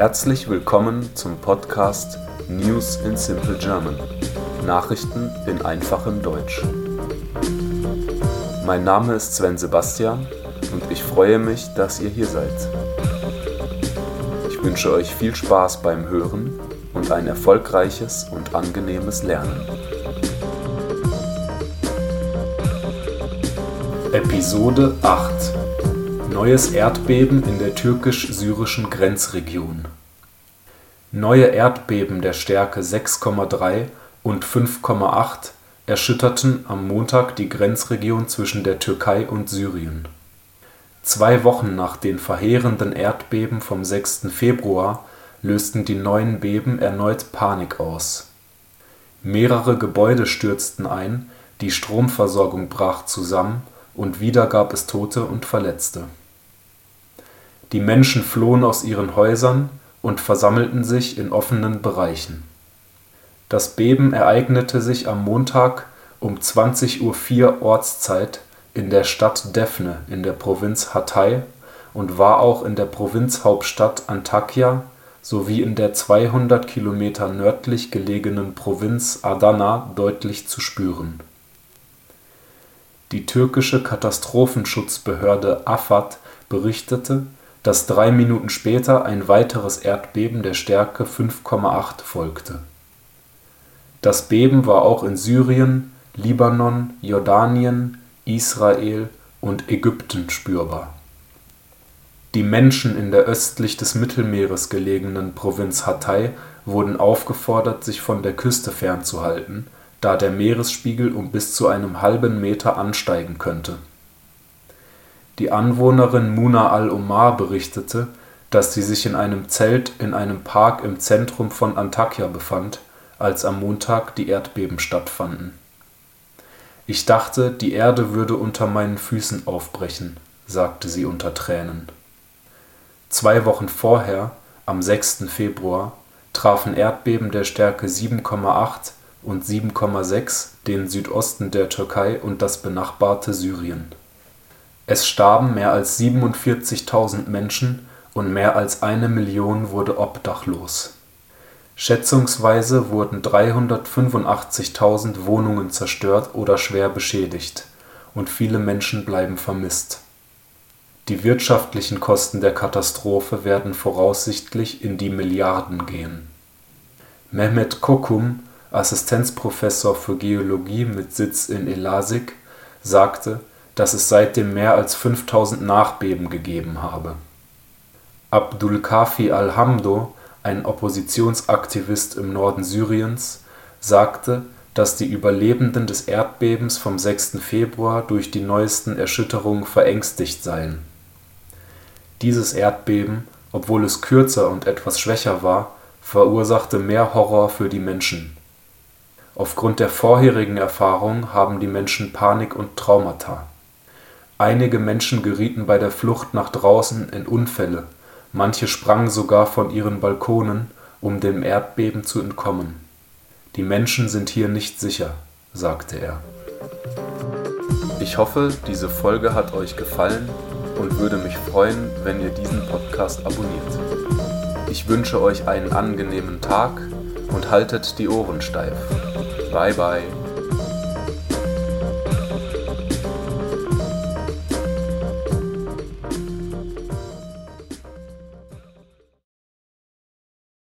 Herzlich willkommen zum Podcast News in Simple German. Nachrichten in einfachem Deutsch. Mein Name ist Sven Sebastian und ich freue mich, dass ihr hier seid. Ich wünsche euch viel Spaß beim Hören und ein erfolgreiches und angenehmes Lernen. Episode 8 Neues Erdbeben in der türkisch-syrischen Grenzregion. Neue Erdbeben der Stärke 6,3 und 5,8 erschütterten am Montag die Grenzregion zwischen der Türkei und Syrien. Zwei Wochen nach den verheerenden Erdbeben vom 6. Februar lösten die neuen Beben erneut Panik aus. Mehrere Gebäude stürzten ein, die Stromversorgung brach zusammen und wieder gab es Tote und Verletzte die Menschen flohen aus ihren Häusern und versammelten sich in offenen Bereichen. Das Beben ereignete sich am Montag um 20:04 Uhr Ortszeit in der Stadt Defne in der Provinz Hatay und war auch in der Provinzhauptstadt Antakya sowie in der 200 Kilometer nördlich gelegenen Provinz Adana deutlich zu spüren. Die türkische Katastrophenschutzbehörde AFAD berichtete dass drei Minuten später ein weiteres Erdbeben der Stärke 5,8 folgte. Das Beben war auch in Syrien, Libanon, Jordanien, Israel und Ägypten spürbar. Die Menschen in der östlich des Mittelmeeres gelegenen Provinz Hatay wurden aufgefordert, sich von der Küste fernzuhalten, da der Meeresspiegel um bis zu einem halben Meter ansteigen könnte die Anwohnerin Muna al-Omar berichtete, dass sie sich in einem Zelt in einem Park im Zentrum von Antakya befand, als am Montag die Erdbeben stattfanden. Ich dachte, die Erde würde unter meinen Füßen aufbrechen, sagte sie unter Tränen. Zwei Wochen vorher, am 6. Februar, trafen Erdbeben der Stärke 7,8 und 7,6 den Südosten der Türkei und das benachbarte Syrien es starben mehr als 47.000 Menschen und mehr als eine Million wurde obdachlos. Schätzungsweise wurden 385.000 Wohnungen zerstört oder schwer beschädigt, und viele Menschen bleiben vermisst. Die wirtschaftlichen Kosten der Katastrophe werden voraussichtlich in die Milliarden gehen. Mehmet Kokum, Assistenzprofessor für Geologie mit Sitz in Elazig, sagte dass es seitdem mehr als 5000 Nachbeben gegeben habe. Abdulkafi al-Hamdo, ein Oppositionsaktivist im Norden Syriens, sagte, dass die Überlebenden des Erdbebens vom 6. Februar durch die neuesten Erschütterungen verängstigt seien. Dieses Erdbeben, obwohl es kürzer und etwas schwächer war, verursachte mehr Horror für die Menschen. Aufgrund der vorherigen Erfahrung haben die Menschen Panik und Traumata Einige Menschen gerieten bei der Flucht nach draußen in Unfälle, manche sprangen sogar von ihren Balkonen, um dem Erdbeben zu entkommen. Die Menschen sind hier nicht sicher, sagte er. Ich hoffe, diese Folge hat euch gefallen und würde mich freuen, wenn ihr diesen Podcast abonniert. Ich wünsche euch einen angenehmen Tag und haltet die Ohren steif. Bye bye.